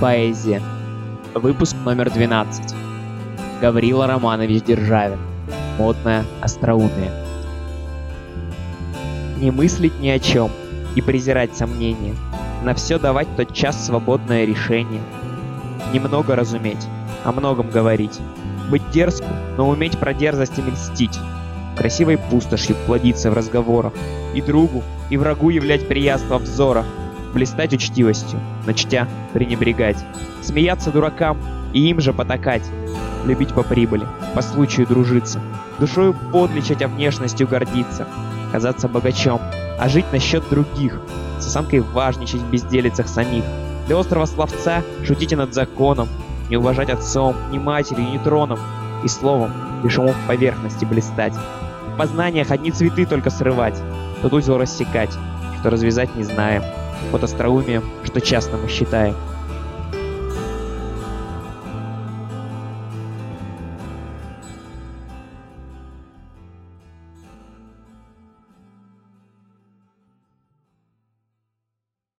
Поэзия. Выпуск номер 12. Гаврила Романович Державин. Модное остроумие. Не мыслить ни о чем и презирать сомнения. На все давать тот час свободное решение. Немного разуметь, о многом говорить. Быть дерзким, но уметь про дерзость и мстить. Красивой пустошью плодиться в разговорах. И другу, и врагу являть приятство взора блистать учтивостью, начтя пренебрегать, смеяться дуракам и им же потакать, любить по прибыли, по случаю дружиться, душою подлечать, а внешностью гордиться, казаться богачом, а жить на счет других, с осанкой важничать в безделицах самих, для острого словца шутите над законом, не уважать отцом, ни матерью, ни троном, и словом, лишь умом поверхности блистать. В познаниях одни цветы только срывать, тот узел рассекать, что развязать не знаем. Вот остроумием, что частно мы считаем.